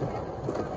うん。